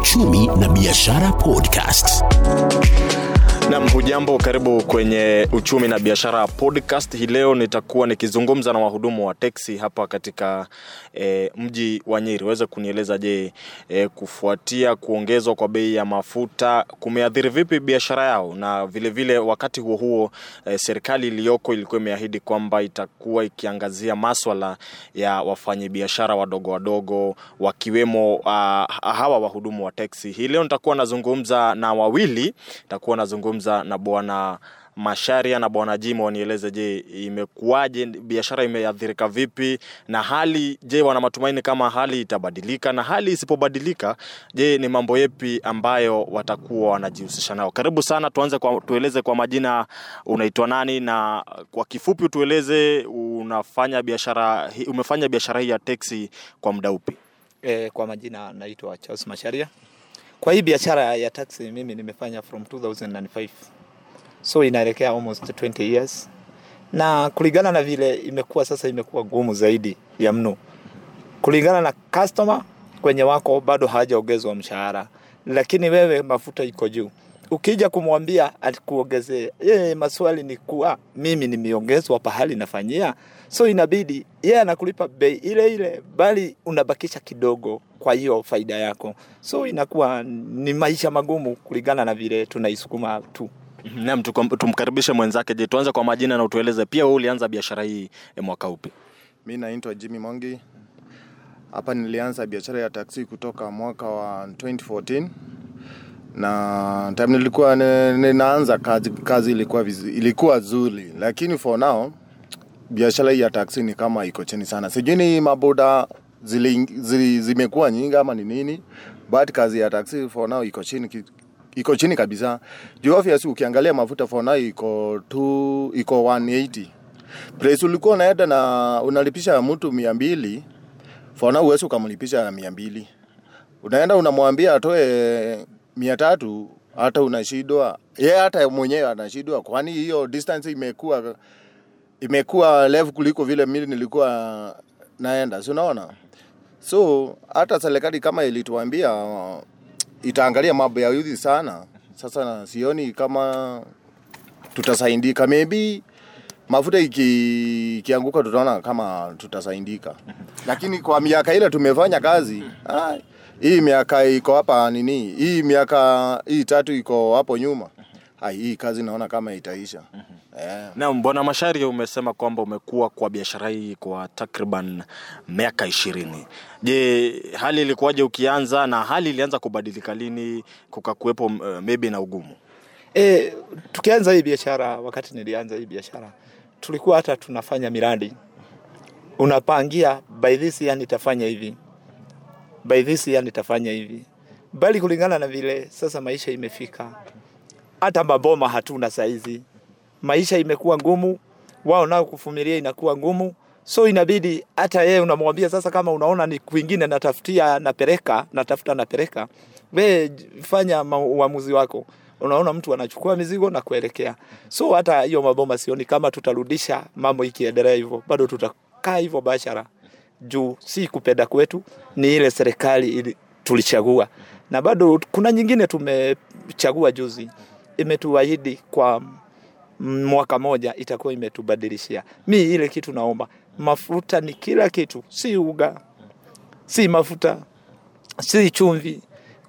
Uchumi na Biashara Podcast. Nam, hujambo, karibu kwenye uchumi na biashara podcast. Hii leo nitakuwa nikizungumza na wahudumu wa teksi hapa katika e, mji wa Nyeri. Waweze kunieleza je, e, kufuatia kuongezwa kwa bei ya mafuta kumeathiri vipi biashara yao, na vilevile vile wakati huo huo e, serikali iliyoko ilikuwa imeahidi kwamba itakuwa ikiangazia maswala ya wafanyabiashara wadogo wadogo wakiwemo a, hawa wahudumu wa teksi. Hii leo nitakuwa nazungumza na wawili, nitakuwa nazungumza na bwana Masharia na bwana Jimo wanieleze, je, imekuwaje, biashara imeathirika vipi na hali, je, wana matumaini kama hali itabadilika, na hali isipobadilika, je, ni mambo yepi ambayo watakuwa wanajihusisha nao? Karibu sana, tuanze kwa, tueleze kwa majina, unaitwa nani, na kwa kifupi tueleze unafanya biashara, umefanya biashara hii ya teksi kwa muda upi? E, kwa majina naitwa Charles Masharia. Kwa hii biashara ya taxi mimi nimefanya from 2005 so inaelekea almost 20 years, na kulingana na vile imekuwa sasa, imekuwa gumu zaidi ya mno. Kulingana na customer kwenye wako bado hawajaongezwa mshahara, lakini wewe mafuta iko juu. Ukija kumwambia akuongezee yeye maswali ni kuwa mimi nimeongezwa pahali nafanyia, so inabidi yeye anakulipa bei ile ile, bali unabakisha kidogo kwa hiyo faida yako, so inakuwa ni maisha magumu kulingana na vile tunaisukuma tu. Naam, tumkaribishe mwenzake. Je, tuanze kwa majina na utueleze pia wewe ulianza biashara hii e, mwaka upi? Mi naitwa Jimmy Mongi. Hapa nilianza biashara ya taksi kutoka mwaka wa 2014 na time nilikuwa ninaanza kazi, kazi ilikuwa vizu, ilikuwa zuri, lakini for now biashara ya taksi ni kama iko chini sana. Sijui ni maboda zimekuwa nyingi ama ni nini, but kazi ya taksi for now iko chini iko chini kabisa. Juu obviously ukiangalia mafuta for now iko tu iko 180 place ulikuwa unaenda na unalipisha mtu mia mbili for now uwezi ukamlipisha mia mbili unaenda unamwambia atoe mia tatu hata unashindwa ye hata mwenyewe anashindwa kwani hiyo distance imekuwa imekuwa refu kuliko vile mimi nilikuwa naenda? Si unaona? So hata serikali kama ilituambia itaangalia mambo ya youth sana. Sasa sioni kama tutasaidika maybe mafuta iki, tutaona kama tutasaidika lakini kwa miaka ile tumefanya kazi ah, hii miaka iko hapa nini? Hii miaka hii tatu iko hapo nyuma. Hai hii kazi naona kama itaisha. Yeah. Naam, bwana Mashari, umesema kwamba umekuwa kwa biashara hii kwa takriban miaka ishirini. Je, hali ilikuwaje ukianza na hali ilianza kubadilika lini kukakuwepo uh, maybe na ugumu? E, tukianza hii biashara, wakati nilianza hii biashara tulikuwa hata tunafanya miradi, unapangia by this yani nitafanya hivi, by this year nitafanya hivi, bali kulingana na vile sasa maisha imefika, hata maboma hatuna saizi, maisha imekuwa ngumu, wao nao kuvumilia inakuwa ngumu, so inabidi hata yeye unamwambia sasa, kama unaona ni kwingine natafutia napeleka, natafuta napeleka, we fanya uamuzi wako. Unaona mtu anachukua mizigo na kuelekea. So hata hiyo maboma sioni kama tutarudisha mambo ikiendelea hivyo, bado tutakaa hivyo bashara, juu si kupenda kwetu, ni ile serikali tulichagua, na bado kuna nyingine tumechagua juzi, imetuahidi kwa mwaka moja itakuwa imetubadilishia. Mi ile kitu naomba, mafuta ni kila kitu, si uga, si mafuta, si chumvi,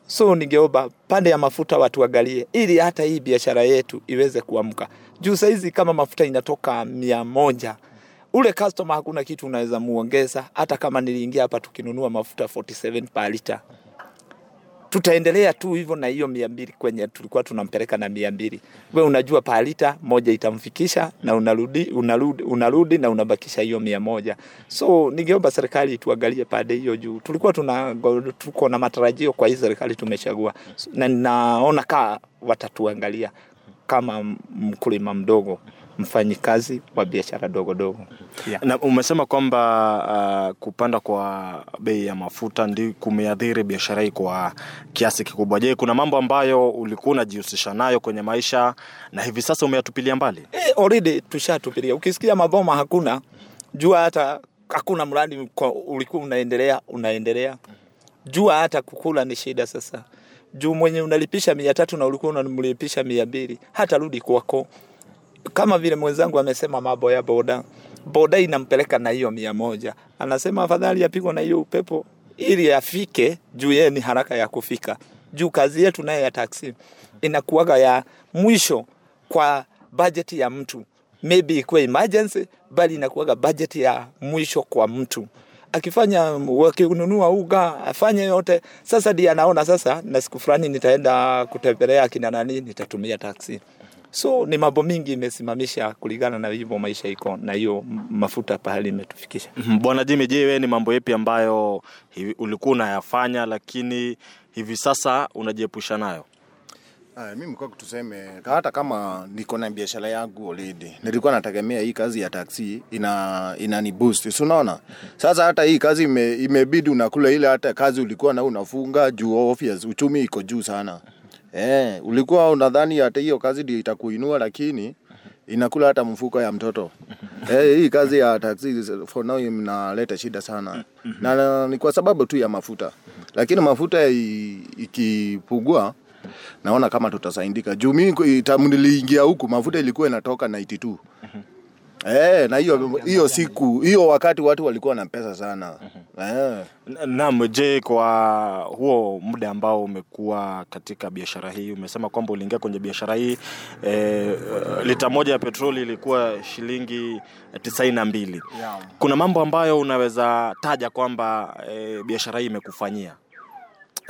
so ningeomba pande ya mafuta watu angalie, ili hata hii biashara yetu iweze kuamka. Juu saizi kama mafuta inatoka mia moja ule customer hakuna kitu unaweza muongeza. Hata kama niliingia hapa tukinunua mafuta 47 per liter, tutaendelea tu hivyo na hiyo mia mbili kwenye tulikuwa tunampeleka na mia mbili. We unajua palita moja itamfikisha na unarudi, unarudi, unarudi na unabakisha hiyo mia moja. So ningeomba serikali tuangalie pande hiyo juu. Tulikuwa tuna, tuko na matarajio kwa hii serikali tumechagua. Na naona kaa watatuangalia kama mkulima mdogo mfanyikazi wa biashara dogo dogo yeah. Na umesema kwamba uh, kupanda kwa bei ya mafuta ndi kumeathiri biashara hii kwa kiasi kikubwa. Je, kuna mambo ambayo ulikuwa unajihusisha nayo kwenye maisha na hivi sasa umeyatupilia mbali? e, already tushatupilia. Ukisikia maboma hakuna, jua hata hakuna mradi ulikuwa unaendelea unaendelea. Jua hata kukula ni shida sasa. Juu mwenye unalipisha mia tatu na ulikuwa unamlipisha mia mbili hata rudi kwako. Kama vile mwenzangu amesema mambo ya boda, boda inampeleka na hiyo mia moja, anasema afadhali apigwe na hiyo upepo ili afike juu yeye ni haraka ya kufika. Juu kazi yetu naye ya taksi inakuaga ya mwisho kwa bajeti ya mtu, maybe ikuwe emergency, bali inakuaga bajeti ya mwisho kwa mtu akifanya wakinunua uga afanye yote. Sasa ndiye anaona sasa, na siku fulani nitaenda kutembelea akina nani, nitatumia taksi. So ni mambo mingi imesimamisha kulingana na hivyo maisha iko na hiyo mafuta pahali imetufikisha. Mhm. Bwana Jimmy, je, wewe ni mambo yapi ambayo hivi ulikuwa unayafanya lakini hivi sasa unajiepusha nayo? Aya, mimi kwa tuseme hata kama niko na biashara yangu already, nilikuwa nategemea hii kazi ya taksi ina inani boost. Si unaona? Sasa hata hii kazi ime, imebidi unakula ile hata kazi ulikuwa na unafunga juu obvious uchumi iko juu sana. Eh, ulikuwa unadhani hata hiyo kazi ndio itakuinua lakini inakula hata mfuko ya mtoto. eh, hii kazi ya taxi for now inaleta shida sana. Na, na ni kwa sababu tu ya mafuta. Lakini mafuta i- ikipungua naona kama tutasaidika juu mimi niliingia huku mafuta ilikuwa inatoka 92 Eh, na hiyo hiyo siku hiyo wakati watu walikuwa na pesa sana eh. Naam, je, kwa huo muda ambao umekuwa katika biashara hii, umesema kwamba uliingia kwenye biashara hii e, lita moja ya petroli ilikuwa shilingi tisaini na mbili. Yeah. Kuna mambo ambayo unaweza taja kwamba e, biashara hii imekufanyia?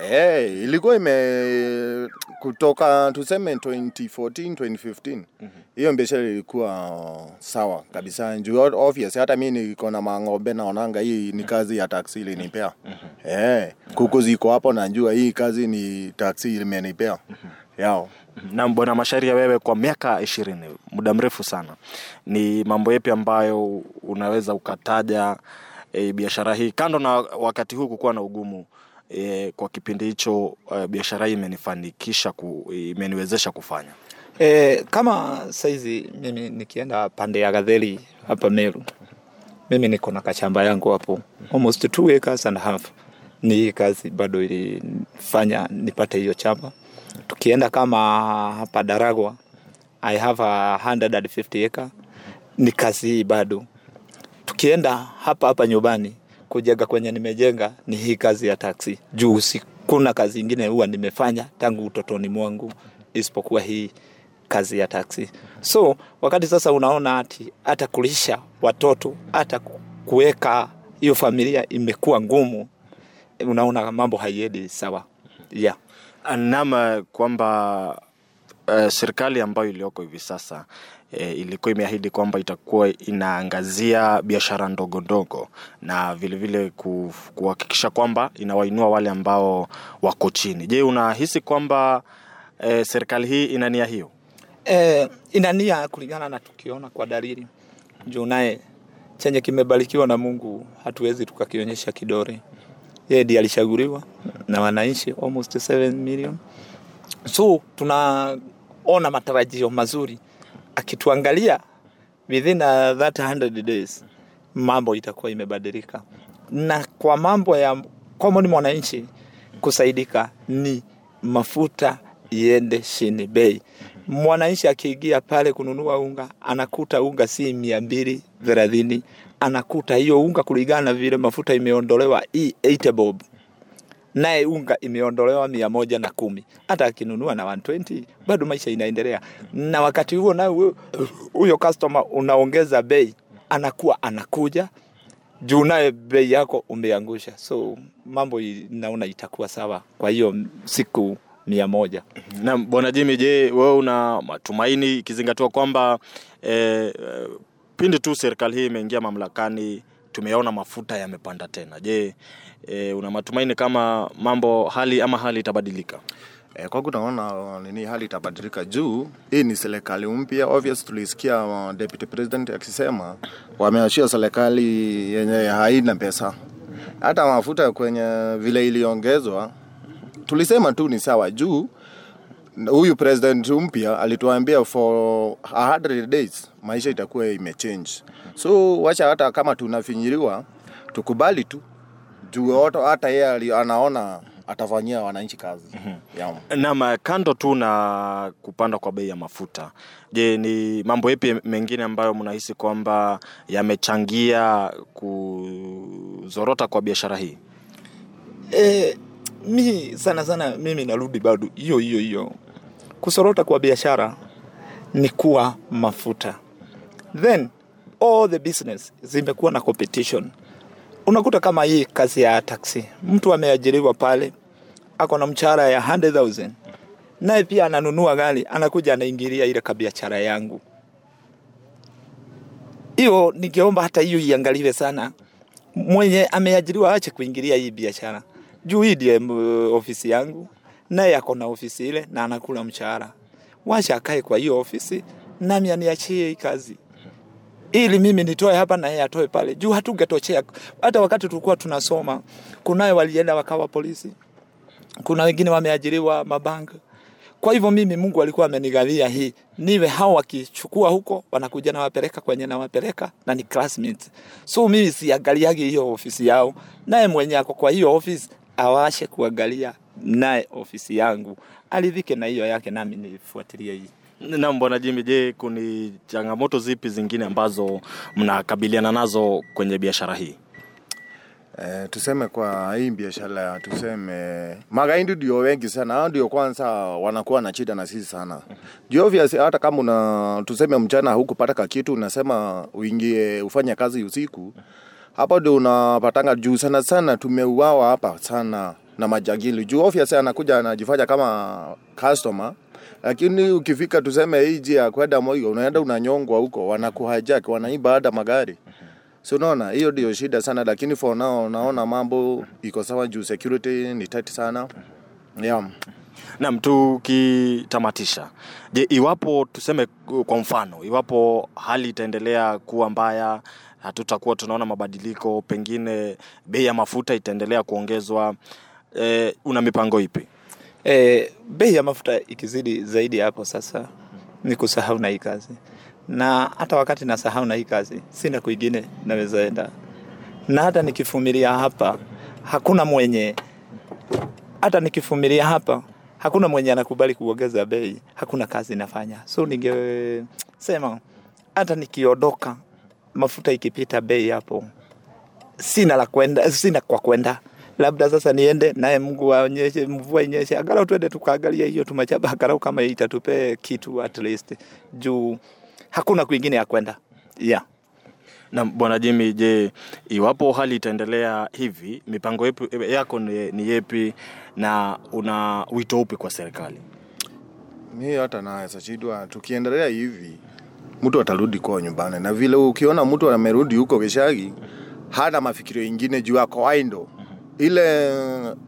Eh, ilikuwa ime kutoka tuseme 2014 2015 hiyo biashara ilikuwa sawa kabisa. Juu obvious hata mi niko na mang'ombe naonanga hii ni kazi ya taksi ilinipea. Eh, kuku ziko hapo najua hii kazi ni taksi imenipea. Yao. Na bwana Masharia, wewe kwa miaka ishirini, muda mrefu sana, ni mambo yapi ambayo unaweza ukataja e, biashara hii? Kando na wakati huu kukuwa na ugumu e, kwa kipindi hicho e, biashara hii imenifanikisha ku, imeniwezesha kufanya E, kama saizi mimi nikienda pande ya Gadheli hapa Meru, mimi niko na kachamba yangu hapo almost two acres and half. Ni hii kazi bado ilifanya nipate hiyo chamba. Tukienda kama hapa Daragwa, I have a 150 acre. Ni kazi hii bado. Tukienda hapa hapa nyumbani kujenga kwenye nimejenga ni hii kazi ya taksi. Juu sikuna kazi ingine huwa nimefanya tangu utotoni mwangu isipokuwa hii kazi ya taksi. So wakati sasa unaona ati hata kulisha watoto hata kuweka hiyo familia imekuwa ngumu, unaona mambo haiendi sawa. Yeah. nama kwamba uh, serikali ambayo iliyoko hivi sasa e, ilikuwa imeahidi kwamba itakuwa inaangazia biashara ndogo ndogo na vilevile kuhakikisha kwamba inawainua wale ambao wako chini. Je, unahisi kwamba e, serikali hii ina nia hiyo? E, ina nia kulingana na tukiona kwa dalili juu naye chenye kimebarikiwa na Mungu hatuwezi tukakionyesha kidore. Yeye ndiye alichaguliwa na wananchi almost 7 million, so tunaona matarajio mazuri. Akituangalia within a that 100 days mambo itakuwa imebadilika, na kwa mambo ya common mwananchi kusaidika ni mafuta iende chini bei. Mwananchi akiingia pale kununua unga anakuta unga si mia mbili thelathini, anakuta hiyo unga kulingana na vile mafuta imeondolewa 80 bob naye unga imeondolewa mia moja na kumi. Hata akinunua na 120 bado maisha inaendelea, na wakati huo naye huyo- customer unaongeza bei, anakuwa anakuja juu naye bei yako umeangusha, so mambo naona itakuwa sawa kwa hiyo siku mia moja. Na bwana Jimmy, je, wewe una matumaini ikizingatiwa kwamba eh, eh, pindi tu serikali hii imeingia mamlakani tumeona mafuta yamepanda tena. Je, e, una matumaini kama mambo hali ama hali itabadilika? E, kwangu naona uh, nini hali itabadilika juu hii ni serikali mpya. Obvious tulisikia uh, deputy president akisema wameachia serikali yenye haina pesa, hata mafuta kwenye vile iliongezwa tulisema tu ni sawa juu huyu president mpya alituambia for 100 days maisha itakuwa imechange, so wacha hata kama tunafinyiriwa tukubali tu juu hata- yeye anaona atafanyia wananchi kazi yeah. Naam, kando tu na kupanda kwa bei ya mafuta, je, ni mambo yapi mengine ambayo mnahisi kwamba yamechangia kuzorota kwa biashara hii? E, mi sana sana mimi narudi bado hiyo hiyo hiyo, kusorota kwa biashara ni kuwa mafuta, then all the business zimekuwa na competition. Unakuta kama hii kazi ya taxi, mtu ameajiriwa pale, ako na mchara ya 100,000 naye pia ananunua gari, anakuja anaingilia ile kabiashara yangu. Hiyo ningeomba hata hiyo iangaliwe sana, mwenye ameajiriwa ache kuingilia hii biashara ndiye mm, ofisi yangu, naye ako na ofisi ile na anakula mshahara. Wacha akae kwa hiyo ofisi, nami aniachie hii kazi ili mimi nitoe hapa na yeye atoe pale, juu hatungetochea. Hata wakati tulikuwa tunasoma, kunaye walienda wakawa polisi, kuna wengine wameajiriwa mabanka. Kwa hivyo mimi Mungu alikuwa amenigawia hii, niwe hao wakichukua huko wanakuja nawapeleka kwenye nawapeleka na ni classmates. So mimi siangaliagi hiyo ofisi yao, naye mwenye ako kwa hiyo ofisi awashe kuangalia naye ofisi yangu, aridhike na hiyo yake, nami nifuatilie hii. Naam, bwana Jimmy, je, kuni changamoto zipi zingine ambazo mnakabiliana nazo kwenye biashara hii? Eh, tuseme kwa hii biashara tuseme magaindi ndio wengi sana, hao ndio kwanza wanakuwa na shida na sisi sana. Juu obvious hata kama una tuseme mchana hukupata kitu unasema uingie ufanye kazi usiku. Hapo ndio unapatanga juu sana sana tumeuawa hapa sana na majagili. Juu obvious anakuja anajifanya kama customer lakini ukifika tuseme hii njia ya kwenda Moyo unaenda unanyongwa huko, wanakuhijack, wanaiba hata magari. So unaona hiyo ndio shida sana, lakini for now naona mambo iko sawa juu security ni tight sana. Yeah. Naam, tukitamatisha, je, iwapo tuseme kwa mfano, iwapo hali itaendelea kuwa mbaya, hatutakuwa tunaona mabadiliko, pengine bei ya mafuta itaendelea kuongezwa, e, una mipango ipi? E, bei ya mafuta ikizidi zaidi hapo sasa ni kusahau na hii kazi, na hata wakati nasahau na hii kazi sina kwingine naweza enda, na hata nikifumilia hapa hakuna mwenye, hata nikifumilia hapa hakuna mwenye anakubali kuongeza bei, hakuna kazi nafanya. So ningesema hata nikiondoka, mafuta ikipita bei hapo sina la kwenda, sina kwa kwenda labda sasa niende naye Mungu aonyeshe mvua inyeshe, angalau twende tukaangalia hiyo tumachaba, angalau kama itatupe kitu at least, juu hakuna kwingine ya kwenda yeah. Na bwana Jimmy, je, iwapo hali itaendelea hivi, mipango yepi, yako ni, ni yepi na una wito upi kwa serikali? Mi hata naweza shindwa, tukiendelea hivi mtu atarudi kwao nyumbani, na vile ukiona mtu amerudi huko Gishagi hana mafikirio ingine juu ya kawaida. ile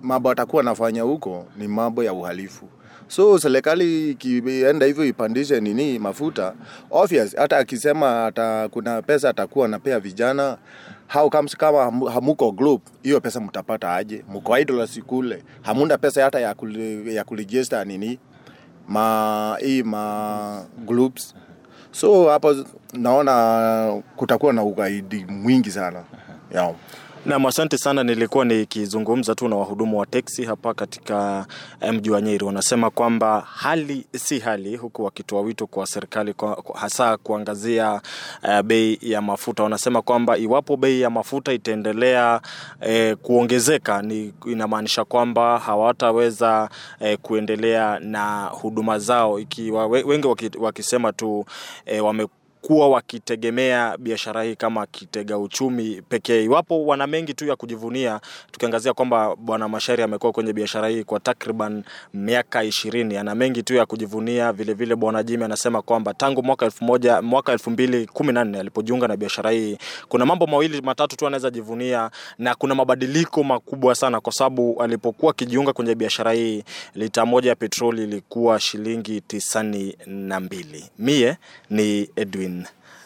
mambo atakuwa anafanya huko ni mambo ya uhalifu. So serikali ikienda hivyo ipandishe nini mafuta, obvious hata akisema ata, kuna pesa atakuwa anapea vijana how comes kama hamuko group hiyo pesa mtapata aje? Mko idle sikule, hamuna pesa hata ya kuregister nini ma hii ma groups. So hapa naona kutakuwa na ugaidi mwingi sana yeah. Nam, asante sana. Nilikuwa nikizungumza tu na wahudumu wa teksi hapa katika eh, mji wa Nyeri. Wanasema kwamba hali si hali, huku wakitoa wito kwa serikali kwa, hasa kuangazia uh, bei ya mafuta. Wanasema kwamba iwapo bei ya mafuta itaendelea eh, kuongezeka, ni inamaanisha kwamba hawataweza eh, kuendelea na huduma zao, ikiwa wengi wakisema tu eh, wame wamekuwa wakitegemea biashara hii kama kitega uchumi pekee. Iwapo wana mengi tu ya kujivunia, tukiangazia kwamba bwana Mashari amekuwa kwenye biashara hii kwa takriban miaka ishirini, ana mengi tu ya kujivunia. Vile vile bwana Jimmy anasema kwamba tangu mwaka elfu moja mwaka elfu mbili kumi na nne alipojiunga na biashara hii, kuna mambo mawili matatu tu anaweza jivunia, na kuna mabadiliko makubwa sana, kwa sababu alipokuwa akijiunga kwenye biashara hii lita moja ya petroli ilikuwa shilingi tisini na mbili. Mie ni Edwin